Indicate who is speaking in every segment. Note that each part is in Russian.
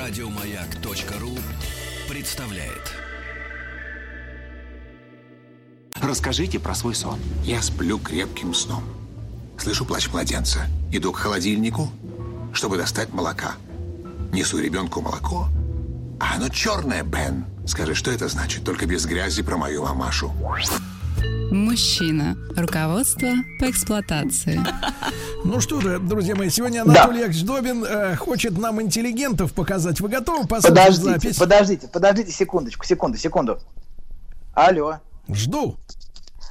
Speaker 1: Радиомаяк.ру представляет.
Speaker 2: Расскажите про свой сон.
Speaker 3: Я сплю крепким сном. Слышу плач младенца. Иду к холодильнику, чтобы достать молока. Несу ребенку молоко. А оно черное, Бен. Скажи, что это значит? Только без грязи про мою мамашу.
Speaker 4: Мужчина. Руководство по эксплуатации.
Speaker 5: Ну что же, друзья мои, сегодня Анатолий Яковлевич Добин э, хочет нам интеллигентов показать. Вы готовы послушать
Speaker 6: Подождите,
Speaker 5: запись?
Speaker 6: подождите, подождите секундочку, секунду, секунду. Алло.
Speaker 5: Жду.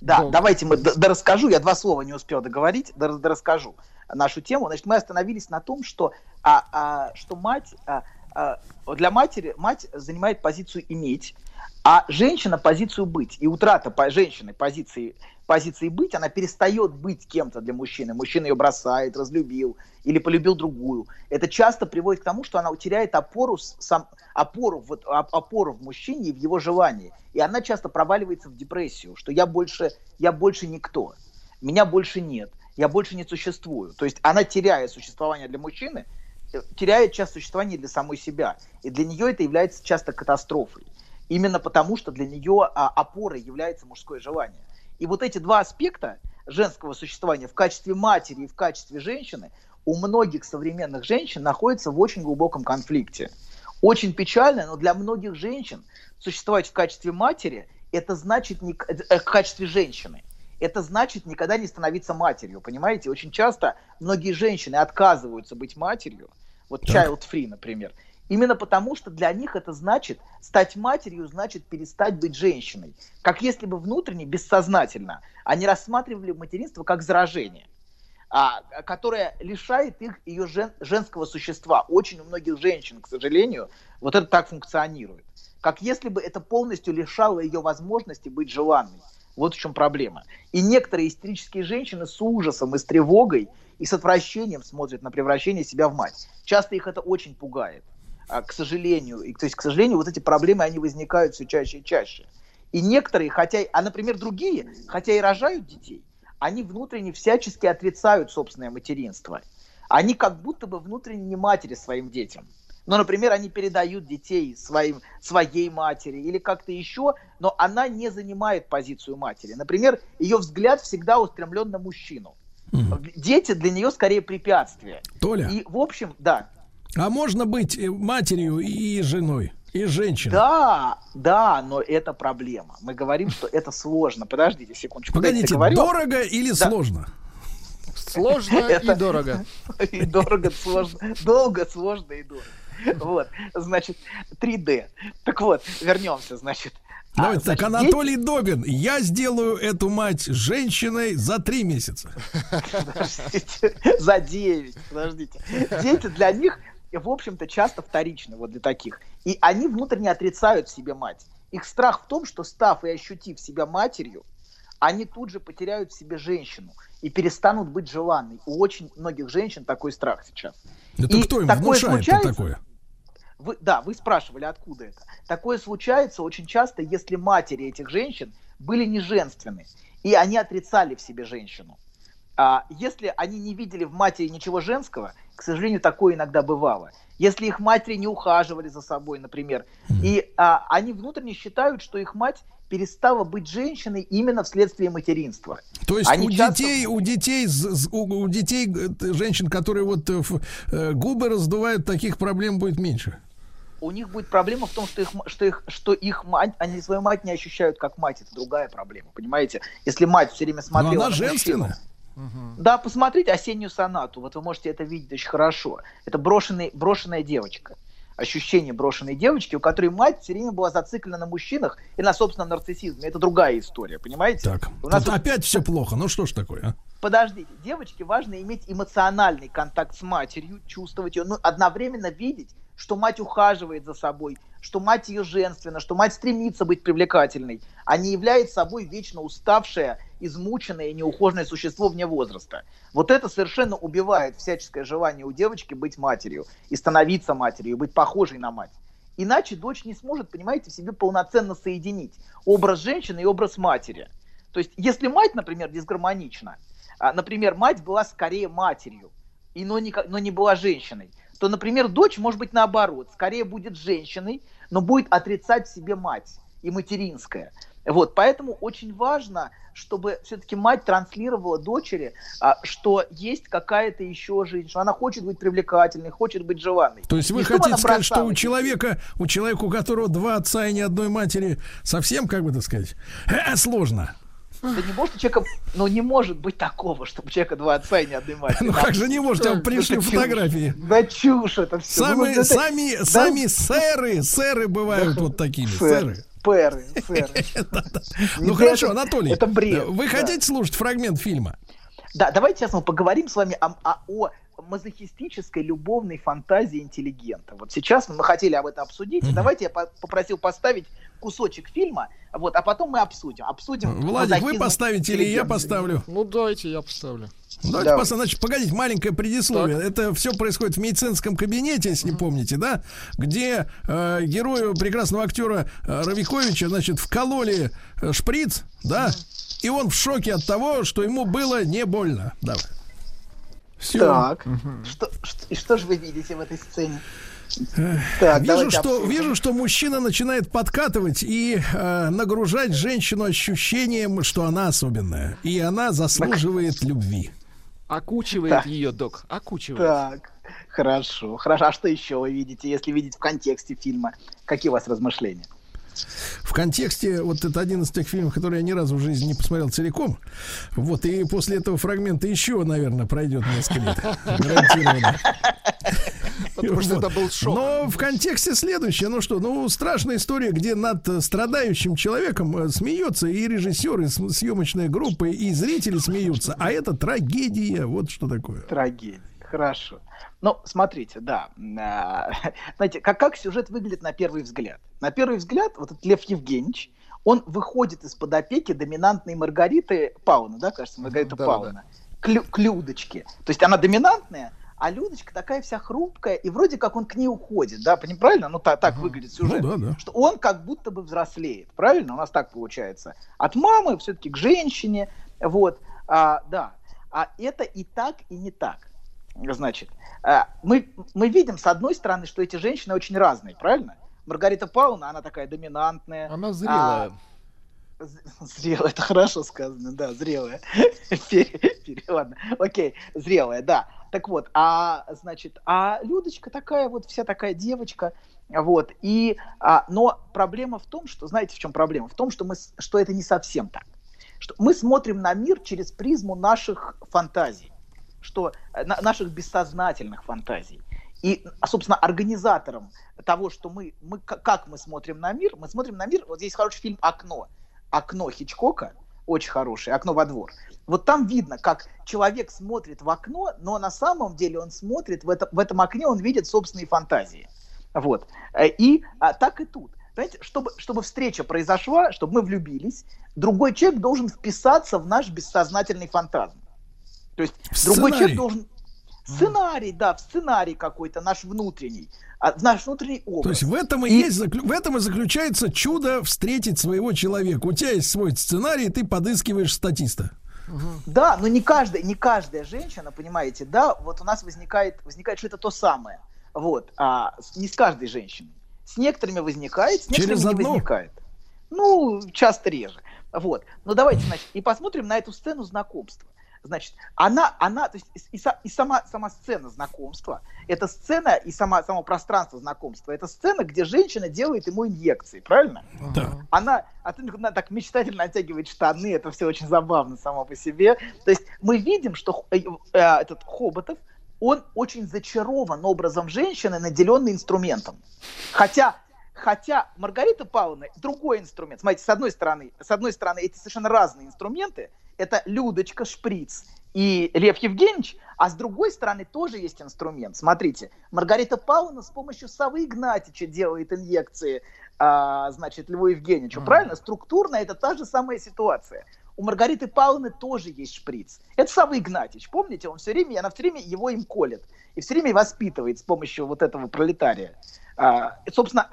Speaker 6: Да, давайте мы дорасскажу. Я два слова не успел договорить, дор- дорасскажу нашу тему. Значит, мы остановились на том, что, а, а, что мать, а, а, для матери мать занимает позицию иметь, а женщина позицию быть. И утрата по женщины позиции, позиции быть, она перестает быть кем-то для мужчины. Мужчина ее бросает, разлюбил или полюбил другую. Это часто приводит к тому, что она теряет опору, сам, опору, вот, оп- опору в мужчине и в его желании. И она часто проваливается в депрессию, что я больше, я больше никто, меня больше нет, я больше не существую. То есть она теряет существование для мужчины, э, теряет часть существования для самой себя. И для нее это является часто катастрофой. Именно потому, что для нее а, опорой является мужское желание. И вот эти два аспекта женского существования в качестве матери и в качестве женщины у многих современных женщин находятся в очень глубоком конфликте. Очень печально, но для многих женщин существовать в качестве матери это значит не, э, в качестве женщины. Это значит никогда не становиться матерью, понимаете? Очень часто многие женщины отказываются быть матерью, вот child free, например, именно потому, что для них это значит стать матерью, значит перестать быть женщиной. Как если бы внутренне, бессознательно, они рассматривали материнство как заражение а, которая лишает их ее жен- женского существа. Очень у многих женщин, к сожалению, вот это так функционирует. Как если бы это полностью лишало ее возможности быть желанной. Вот в чем проблема. И некоторые истерические женщины с ужасом и с тревогой и с отвращением смотрят на превращение себя в мать. Часто их это очень пугает. А, к сожалению. И, то есть, к сожалению, вот эти проблемы, они возникают все чаще и чаще. И некоторые, хотя, а, например, другие, хотя и рожают детей, они внутренне всячески отрицают собственное материнство. Они как будто бы внутренне не матери своим детям. Ну, например, они передают детей своим, своей матери или как-то еще, но она не занимает позицию матери. Например, ее взгляд всегда устремлен на мужчину. Дети для нее скорее препятствие.
Speaker 5: Толя,
Speaker 6: И, в общем, да.
Speaker 5: А можно быть матерью и женой, и женщиной?
Speaker 6: Да, да, но это проблема. Мы говорим, что это сложно. Подождите секундочку.
Speaker 5: Погодите, дорого или
Speaker 6: Да.
Speaker 5: сложно?
Speaker 7: Сложно
Speaker 6: Это-
Speaker 7: и дорого.
Speaker 6: И дорого, сложно. Долго, сложно и дорого. Вот, значит, 3D. Так вот, вернемся, значит. А,
Speaker 5: Давайте так,
Speaker 6: значит,
Speaker 5: Анатолий Добин, я сделаю эту мать женщиной за три месяца.
Speaker 6: Подождите, за 9, подождите. Дети для них, в общем-то, часто вторичны вот для таких. И они внутренне отрицают себе мать. Их страх в том, что став и ощутив себя матерью, они тут же потеряют в себе женщину и перестанут быть желанной. У очень многих женщин такой страх сейчас.
Speaker 5: Это
Speaker 6: И
Speaker 5: кто им
Speaker 6: такое
Speaker 5: внушает
Speaker 6: случается?
Speaker 5: такое?
Speaker 6: Вы, да, вы спрашивали, откуда это. Такое случается очень часто, если матери этих женщин были не женственны, и они отрицали в себе женщину. А, если они не видели в матери ничего женского, к сожалению, такое иногда бывало. Если их матери не ухаживали за собой, например, и а, они внутренне считают, что их мать перестала быть женщиной именно вследствие материнства.
Speaker 5: То есть
Speaker 6: Они
Speaker 5: у
Speaker 6: часто-
Speaker 5: детей, у детей, у, детей э, женщин, которые вот э, э, губы раздувают, таких проблем будет меньше.
Speaker 6: у них будет проблема в том, что их, что их, что их мать, они свою мать не ощущают как мать. Это другая проблема, понимаете? Если мать все время
Speaker 5: Но
Speaker 6: смотрела
Speaker 5: она
Speaker 6: на мужчину-
Speaker 5: женственная.
Speaker 6: Да, посмотрите осеннюю сонату. Вот вы можете это видеть очень хорошо. Это брошенный, брошенная девочка. Ощущение брошенной девочки, у которой мать все время была зациклена на мужчинах и на собственном нарциссизме. Это другая история, понимаете?
Speaker 5: Так,
Speaker 6: У нас вот-
Speaker 5: опять все плохо. Ну что ж такое, а?
Speaker 6: Подождите, девочке важно иметь эмоциональный контакт с матерью, чувствовать ее, но одновременно видеть, что мать ухаживает за собой, что мать ее женственна, что мать стремится быть привлекательной, а не является собой вечно уставшее, измученное и неухоженное существо вне возраста. Вот это совершенно убивает всяческое желание у девочки быть матерью и становиться матерью, быть похожей на мать. Иначе дочь не сможет, понимаете, в себе полноценно соединить образ женщины и образ матери. То есть, если мать, например, дисгармонична, а, например, мать была скорее матерью, и, но, не, но не была женщиной, то, например, дочь может быть наоборот, скорее будет женщиной, но будет отрицать в себе мать и материнское. Вот, поэтому очень важно, чтобы все-таки мать транслировала дочери, а, что есть какая-то еще жизнь, что она хочет быть привлекательной, хочет быть желанной.
Speaker 5: То есть вы
Speaker 6: чтобы
Speaker 5: хотите сказать, что у человека, у человека, у которого два отца и ни одной матери, совсем, как бы так сказать, э, сложно.
Speaker 6: Да не может у человека, ну не может быть такого, чтобы у человека два отца и ни одной матери.
Speaker 5: Ну как же не может, вам пришли
Speaker 6: Это
Speaker 5: фотографии.
Speaker 6: Да чушь это все.
Speaker 5: Сами, сами, сами сэры, сэры бывают вот такими, сэры.
Speaker 6: Пэры, сэры.
Speaker 5: Ну хорошо, Анатолий,
Speaker 6: это бред,
Speaker 5: вы хотите слушать фрагмент фильма?
Speaker 6: Да, давайте сейчас мы поговорим с вами о, о- о мазохистической любовной фантазии интеллигента. Вот сейчас мы хотели об этом обсудить. Давайте я по- попросил поставить кусочек фильма, вот, а потом мы обсудим. Обсудим.
Speaker 5: Владик, вы поставите или я поставлю?
Speaker 7: Ну, давайте я поставлю.
Speaker 5: Давайте
Speaker 6: Давай.
Speaker 5: Значит, погодите, маленькое предисловие. Это все происходит в медицинском кабинете, если помните, да? Где э, герою прекрасного актера э, Равиковича, значит, вкололи э, шприц, да? И он в шоке от того, что ему было не больно. Давай. Все.
Speaker 6: Так, что, что- и что же вы видите в этой сцене? Так,
Speaker 5: Вижу что,
Speaker 6: обсудим.
Speaker 5: вижу, что мужчина начинает подкатывать и э, нагружать женщину ощущением, что она особенная. И она заслуживает любви.
Speaker 7: Окучивает
Speaker 6: Так.
Speaker 7: ее, док. Окучивает.
Speaker 6: Так, хорошо, хорошо. А что еще вы видите, если видеть в контексте фильма? Какие у вас размышления?
Speaker 5: В контексте, вот это один из тех фильмов, которые я ни разу в жизни не посмотрел целиком. Вот, и после этого фрагмента еще, наверное, пройдет несколько лет. Гарантированно.
Speaker 7: Потому что это был шок.
Speaker 5: Но в контексте следующее, ну что, ну страшная история, где над э, страдающим человеком э, смеется и режиссер, и съемочная группа, и зрители смеются, а это трагедия, вот что такое.
Speaker 6: Трагедия. Хорошо. Ну, смотрите, да. а, Знаете, как, как сюжет выглядит на первый взгляд? На первый взгляд, вот этот Лев Евгеньевич, он выходит из-под опеки доминантной Маргариты Пауна, да, кажется, Маргарита
Speaker 7: Да,
Speaker 6: Пауна, к, Лю- к Людочке. То есть она доминантная, а Людочка такая вся хрупкая, и вроде как он к ней уходит, да, правильно? Ну, та- так выглядит сюжет.
Speaker 5: Ну да, да.
Speaker 6: Что он как будто бы взрослеет, правильно? У нас так получается. От мамы все-таки к женщине, вот, а, да. А это и так, и не так. Значит, а, мы, мы видим, с одной стороны, что эти женщины очень разные, правильно? Маргарита Пауна, она такая доминантная.
Speaker 7: Она зрелая.
Speaker 6: А, Зрелая, это хорошо сказано, да, зрелая. Ладно, окей, зрелая, да. Так вот, а, значит, а Людочка такая вот, вся такая девочка, вот, и, а, но проблема в том, что, знаете, в чем проблема? В том, что, мы, что это не совсем так. Что мы смотрим на мир через призму наших фантазий, что, э, на- наших бессознательных фантазий. И, собственно, организатором того, что мы, мы, как мы смотрим на мир, мы смотрим на мир, вот здесь хороший фильм «Окно», «Окно» Хичкока, очень хороший, «Окно во двор». Вот там видно, как человек смотрит в окно, но на самом деле он смотрит в, это, в этом окне, он видит собственные фантазии. Вот. Э, И а, так и тут. Понимаете, чтобы, чтобы встреча произошла, чтобы мы влюбились, другой человек должен вписаться в наш бессознательный фантазм. То есть
Speaker 5: В
Speaker 6: другой
Speaker 5: сценарий.
Speaker 6: человек должен... Сценарий, да, в сценарий какой-то, наш внутренний, а, наш внутренний образ.
Speaker 5: То есть в этом и,
Speaker 6: И-
Speaker 5: есть, в этом и заключается чудо встретить своего человека. У тебя есть свой сценарий, ты подыскиваешь статиста.
Speaker 6: Да, но не каждая, не каждая женщина, понимаете, да, вот у нас возникает, возникает, что это то самое. Вот, а, не с каждой женщиной. С некоторыми возникает, с некоторыми
Speaker 5: Через
Speaker 6: не
Speaker 5: одну?
Speaker 6: возникает. Ну, часто реже. Вот. Но давайте, значит, и посмотрим на эту сцену знакомства. Значит, она, она, то есть и, и и сама, сама сцена знакомства, это сцена и сама, само пространство знакомства, это сцена, где женщина делает ему инъекции, правильно?
Speaker 5: Да.
Speaker 6: она, а ты, она так мечтательно натягивает штаны, это все очень забавно само по себе. То есть мы видим, что э, э, этот Хоботов, он очень зачарован образом женщины, наделенной инструментом. Хотя, хотя Маргарита Павловна другой инструмент. Смотрите, с одной стороны, с одной стороны, эти совершенно разные инструменты. Это Людочка, шприц и Лев Евгеньевич, а с другой стороны тоже есть инструмент. Смотрите, Маргарита Павловна с помощью Савы Игнатьича делает инъекции, а, значит, Льву Евгеньевичу, правильно? Структурно это та же самая ситуация. У Маргариты Павловны тоже есть шприц. Это Савва Игнатьич, помните? Он все время, она все время его им колет. И все время воспитывает с помощью вот этого пролетария. А, и, собственно,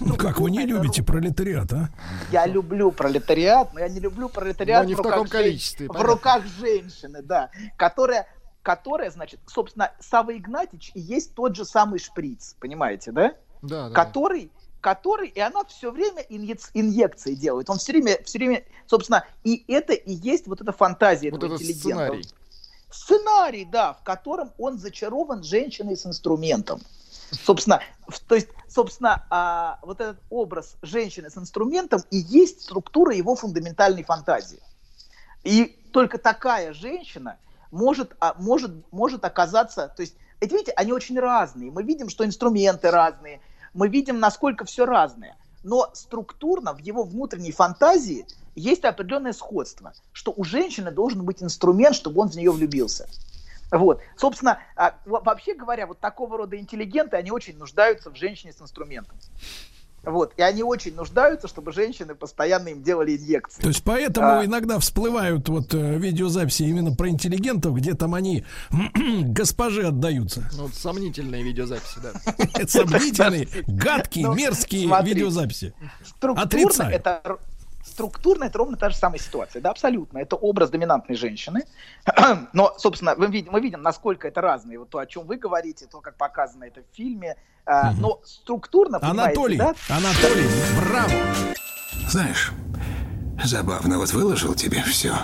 Speaker 5: Ну, как вы не любите пролетариат, а?
Speaker 6: я люблю пролетариат, но я не люблю пролетариат
Speaker 7: Но не в
Speaker 6: руках
Speaker 7: таком
Speaker 6: жен-
Speaker 7: количестве,
Speaker 6: В
Speaker 7: понятно.
Speaker 6: руках женщины, да, которая которая, значит, собственно, Сава Игнатьич и есть тот же самый шприц, понимаете, да?
Speaker 7: Да, да.
Speaker 6: Который, который, и она все время инъек- инъекции делает. Он все время, все время, собственно, и это и есть вот эта фантазия
Speaker 7: Вот
Speaker 6: этого
Speaker 7: это
Speaker 6: интеллигента.
Speaker 7: сценарий.
Speaker 6: Сценарий, да, в котором он зачарован женщиной с инструментом. Собственно, то есть, собственно, а, вот этот образ женщины с инструментом и есть структура его фундаментальной фантазии. И только такая женщина может, а, может, может оказаться, то есть, эти, видите, они очень разные. Мы видим, что инструменты разные, мы видим, насколько все разное. Но структурно в его внутренней фантазии есть определенное сходство, что у женщины должен быть инструмент, чтобы он в нее влюбился. Вот. Собственно, а, во- вообще говоря, вот такого рода интеллигенты, они очень нуждаются в женщине с инструментом. Вот. И они очень нуждаются, чтобы женщины постоянно им делали инъекции.
Speaker 5: То есть поэтому
Speaker 6: А.
Speaker 5: иногда всплывают вот э, видеозаписи именно про интеллигентов, где там они госпоже отдаются.
Speaker 7: Ну, вот сомнительные видеозаписи, да.
Speaker 5: Это сомнительные, гадкие,
Speaker 6: Ну,
Speaker 5: мерзкие видеозаписи.
Speaker 6: Структурно это, структурно это ровно та же самая ситуация. Да, абсолютно. Это образ доминантной женщины. Но, собственно, мы видим, мы видим, насколько это разные. Вот то, о чем вы говорите, то, как показано это в фильме. А, Но структурно,
Speaker 5: Анатолий,
Speaker 6: да?
Speaker 5: Анатолий, браво.
Speaker 3: Знаешь, забавно, вот выложил тебе все.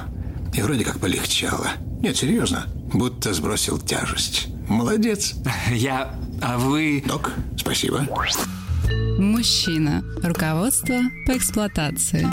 Speaker 3: И вроде как полегчало. Нет, серьезно. Будто сбросил тяжесть. Молодец.
Speaker 2: Я... А вы...
Speaker 3: Док, спасибо.
Speaker 4: Мужчина. Руководство по эксплуатации.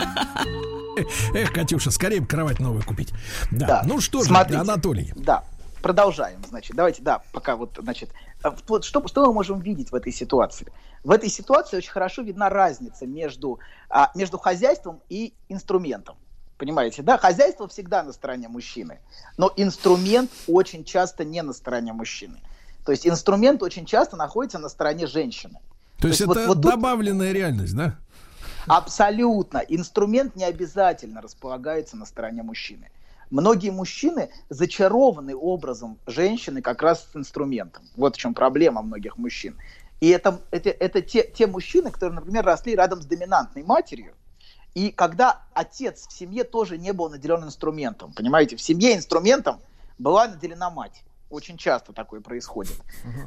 Speaker 5: Эх, Катюша, скорее бы кровать новую купить. Да,
Speaker 6: Да.
Speaker 5: ну что же,
Speaker 6: Смотрите.
Speaker 5: Анатолий.
Speaker 6: Да, продолжаем. Значит, давайте, да, пока вот, значит, э, вот что, что мы можем видеть в этой ситуации? В этой ситуации очень хорошо видна разница между, а, между хозяйством и инструментом. Понимаете, да? Хозяйство всегда на стороне мужчины, но инструмент очень часто не на стороне мужчины. То есть инструмент очень часто находится на стороне женщины.
Speaker 5: То есть
Speaker 6: вот-
Speaker 5: это
Speaker 6: вот тут-
Speaker 5: добавленная реальность, да?
Speaker 6: Абсолютно. Инструмент не обязательно располагается на стороне мужчины. Многие мужчины зачарованы образом женщины как раз с инструментом. Вот в чем проблема многих мужчин. И это, это, это те, те мужчины, которые, например, росли рядом с доминантной матерью, и когда отец в семье тоже не был наделен инструментом, понимаете, в семье инструментом была наделена мать. Очень часто такое происходит.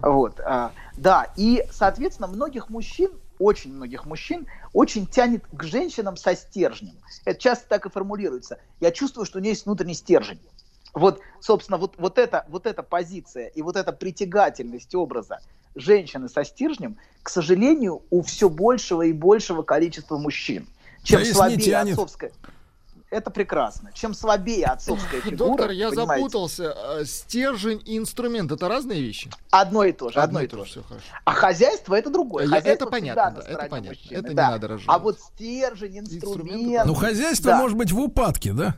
Speaker 6: Вот, а, да, и, соответственно, многих мужчин, очень многих мужчин, очень тянет к женщинам со стержнем. Это часто так и формулируется. Я чувствую, что у нее есть внутренний стержень. Вот, собственно, вот, вот, эта, вот эта позиция и вот эта притягательность образа женщины со стержнем, к сожалению, у все большего и большего количества мужчин. Чем
Speaker 5: Да
Speaker 6: слабее отцовская... Это прекрасно. Чем слабее отцовская фигура,
Speaker 7: Доктор, я
Speaker 6: понимаете,
Speaker 7: запутался. А, Стержень и инструмент это разные вещи?
Speaker 6: Одно и то же, одно, и то же.
Speaker 7: Все хорошо.
Speaker 6: А хозяйство это другое.
Speaker 7: Я-
Speaker 6: Хозяйство
Speaker 7: это понятно, да, это понятно.
Speaker 6: мужчины,
Speaker 7: Это не
Speaker 6: да.
Speaker 7: надо разжевывать.
Speaker 6: А вот стержень,
Speaker 7: Инструменты,
Speaker 6: инструмент.
Speaker 5: Ну, хозяйство
Speaker 6: да.
Speaker 5: может быть в упадке, да?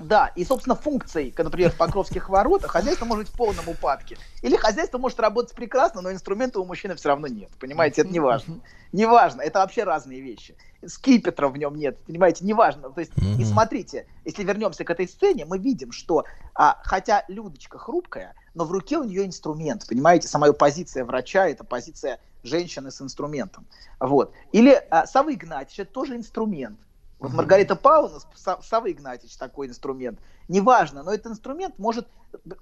Speaker 6: Да, и, собственно, функции, как, например, в Покровских воротах, хозяйство может быть в полном упадке. Или хозяйство может работать прекрасно, но инструмента у мужчины все равно нет. Понимаете, это не важно. Не важно, это вообще разные вещи. Скипетра в нем нет, понимаете, не важно. То есть, и смотрите, если вернемся к этой сцене, мы видим, что а, хотя Людочка хрупкая, но в руке у нее инструмент, понимаете, сама ее позиция врача, это позиция женщины с инструментом. Вот. Или а, Савва Игнатьевич, это тоже инструмент. Вот Маргарита Павловна, Са- Савва Игнатьевич такой инструмент. Неважно, но этот инструмент может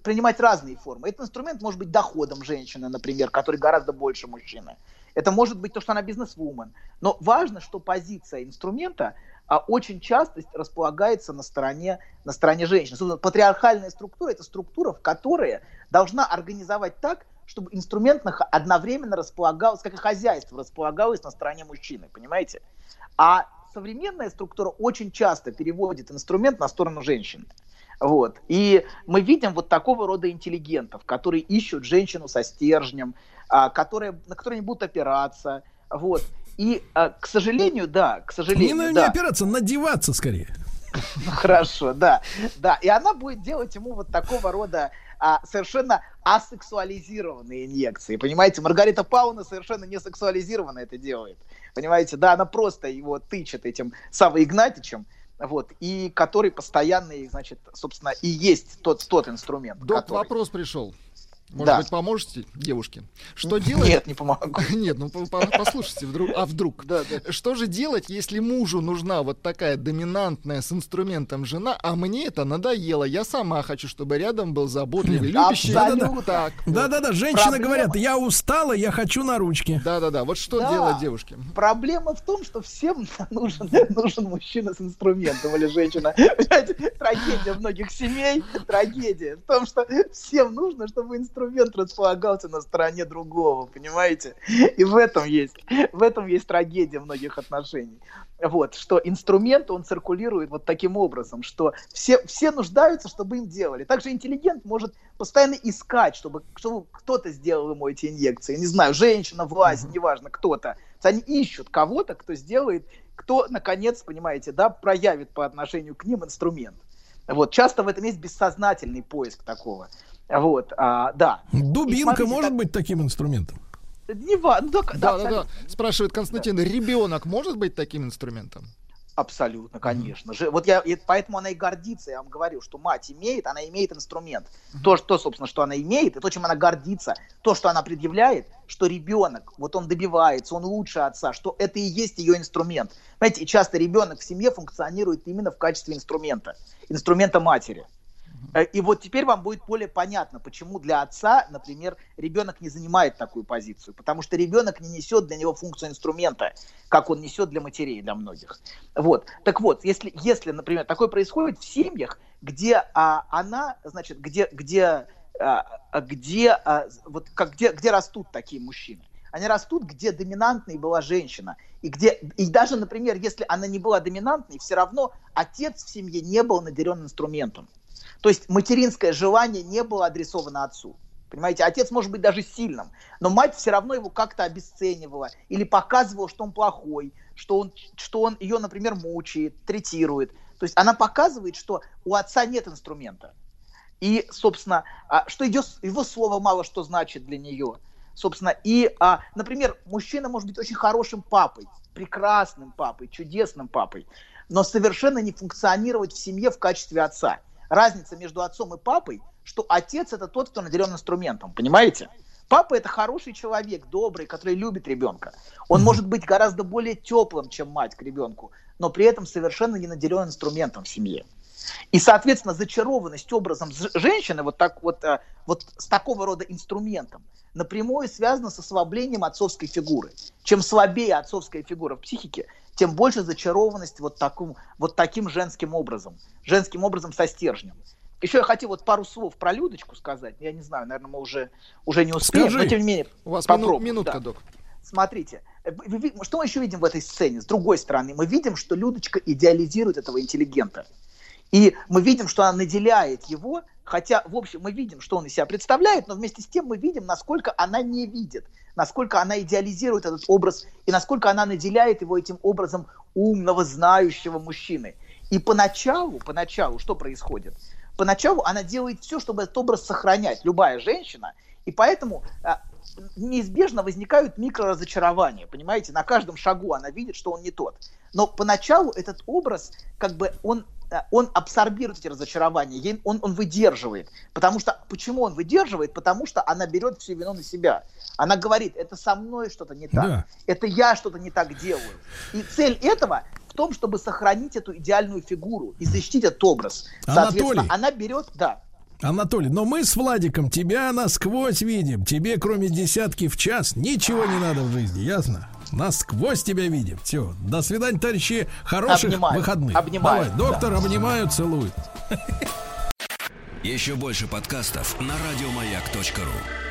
Speaker 6: принимать разные формы. Этот инструмент может быть доходом женщины, например, который гораздо больше мужчины. Это может быть то, что она бизнесвумен. Но важно, что позиция инструмента а, очень часто располагается на стороне, на стороне женщин. Собственно, Патриархальная структура – это структура, в которой должна организовать так, чтобы инструмент одновременно располагалось, как и хозяйство, располагалось на стороне мужчины, понимаете? А современная структура очень часто переводит инструмент на сторону женщины. Вот. И мы видим вот такого рода интеллигентов, которые ищут женщину со стержнем, а, которые, на которые они будут опираться. Вот. И, а, к сожалению, да, к
Speaker 5: Не,
Speaker 6: сожалению,
Speaker 5: не
Speaker 6: да.
Speaker 5: опираться, надеваться скорее.
Speaker 6: Ну, Хорошо, да, да. И она будет делать ему вот такого рода а, совершенно асексуализированные инъекции. Понимаете, Маргарита Пауна совершенно не сексуализированно это делает. Понимаете, да, она просто его тычет этим Савой Игнатьичем, вот, и который постоянно, и, значит, собственно, и есть тот, тот инструмент.
Speaker 7: Док,
Speaker 6: который-
Speaker 7: вопрос пришел. Может
Speaker 6: Да.
Speaker 7: быть, поможете девушке? Что делать?
Speaker 6: Нет, не помогу.
Speaker 7: Нет, ну по- послушайте, вдруг, а вдруг?
Speaker 6: Да, да.
Speaker 7: Что же делать, если мужу нужна вот такая доминантная с инструментом жена, а мне это надоело? Я сама хочу, чтобы рядом был заботливый, любящий.
Speaker 6: Абсолютно.
Speaker 7: Так.
Speaker 5: Да-да-да, женщины
Speaker 6: Проблема-
Speaker 5: говорят, я устала, я хочу на ручки.
Speaker 7: Да-да-да. Вот что
Speaker 6: Да.
Speaker 7: делать девушке?
Speaker 6: Проблема в том, что всем нужен, нужен мужчина с инструментом или женщина. Трагедия многих семей, трагедия в том, что всем нужно, чтобы инструмент располагался на стороне другого, понимаете? И в этом есть, в этом есть трагедия многих отношений. Вот, что инструмент, он циркулирует вот таким образом, что все, все нуждаются, чтобы им делали. Также интеллигент может постоянно искать, чтобы, чтобы кто-то сделал ему эти инъекции. Не знаю, женщина, власть, неважно, кто-то. Они ищут кого-то, кто сделает, кто, наконец, понимаете, да, проявит по отношению к ним инструмент. Вот, часто в этом есть бессознательный поиск такого. Вот, а, да.
Speaker 5: Дубинка
Speaker 6: смотрите,
Speaker 5: может
Speaker 6: так-
Speaker 5: быть таким инструментом.
Speaker 6: Не ва- ну, да, да,
Speaker 7: Да-да-да.
Speaker 6: абсолютно.
Speaker 7: Спрашивает Константин, ребенок может быть таким инструментом?
Speaker 6: Абсолютно, конечно. Же- Вот я, и поэтому она и гордится, я вам говорю, что мать имеет, она имеет инструмент. То, что, собственно, что она имеет, и то, чем она гордится, то, что она предъявляет, что ребенок, вот он добивается, он лучше отца, что это и есть ее инструмент. Знаете, часто ребенок в семье функционирует именно в качестве инструмента, инструмента матери. Э, И вот теперь вам будет более понятно, почему для отца, например, ребенок не занимает такую позицию. Потому что ребенок не несет для него функцию инструмента, как он несет для матерей, для многих. Вот. Так вот, если, если, например, такое происходит в семьях, где а, она, значит, где, где, а, а, где, а, вот, как, где, где растут такие мужчины. Они растут, где доминантной была женщина. И, где, и даже, например, если она не была доминантной, все равно отец в семье не был наделен инструментом. То есть материнское желание не было адресовано отцу. Понимаете, отец может быть даже сильным, но мать все равно его как-то обесценивала или показывала, что он плохой, что он, что он ее, например, мучает, третирует. То есть она показывает, что у отца нет инструмента. И, собственно, а, что идет, его слово мало что значит для нее. Собственно, и, а, например, мужчина может быть очень хорошим папой, прекрасным папой, чудесным папой, но совершенно не функционировать в семье в качестве отца. Разница между отцом и папой, что отец это тот, кто наделен инструментом, понимаете? Папа это хороший человек, добрый, который любит ребенка. Он может быть гораздо более теплым, чем мать к ребенку, но при этом совершенно не наделен инструментом в семье. И, соответственно, зачарованность образом женщины вот, так вот, э, вот с такого рода инструментом напрямую связана с ослаблением отцовской фигуры. Чем слабее отцовская фигура в психике, тем больше зачарованность вот, таким, вот таким женским образом, женским образом со стержнем. Еще я хотел вот пару слов про Людочку сказать. Я не знаю, наверное, мы уже, уже не успеем,
Speaker 5: Скажи.
Speaker 6: но тем не менее
Speaker 7: У вас мину-
Speaker 6: попробую,
Speaker 7: минутка,
Speaker 6: да.
Speaker 7: док.
Speaker 6: Смотрите, э, что мы еще видим в этой сцене? С другой стороны, мы видим, что Людочка идеализирует этого интеллигента. И мы видим, что она наделяет его, хотя, в общем, мы видим, что он из себя представляет, но вместе с тем мы видим, насколько она не видит, насколько она идеализирует этот образ и насколько она наделяет его этим образом умного, знающего мужчины. И поначалу, поначалу что происходит? Поначалу она делает все, чтобы этот образ сохранять, любая женщина, и поэтому а, неизбежно возникают микроразочарования, понимаете? На каждом шагу она видит, что он не тот. Но поначалу этот образ, как бы, он, он абсорбирует эти разочарования, он, он выдерживает. Потому что, почему он выдерживает? Потому что она берет всю вину на себя. Она говорит, это со мной что-то не так,
Speaker 5: Да.
Speaker 6: это я что-то не так делаю. И цель этого в том, чтобы сохранить эту идеальную фигуру и защитить этот образ. Соответственно,
Speaker 5: Анатолий.
Speaker 6: она берет, да,
Speaker 5: Анатолий, но мы с Владиком тебя насквозь видим. Тебе, кроме десятки в час, ничего не надо в жизни, ясно? Насквозь тебя видим. Все. До свидания, товарищи. Хороших
Speaker 6: Обнимаю.
Speaker 5: выходных.
Speaker 6: Обнимаю,
Speaker 5: Давай, доктор, обнимаю, целую.
Speaker 1: Еще больше подкастов на радиомаяк.ру.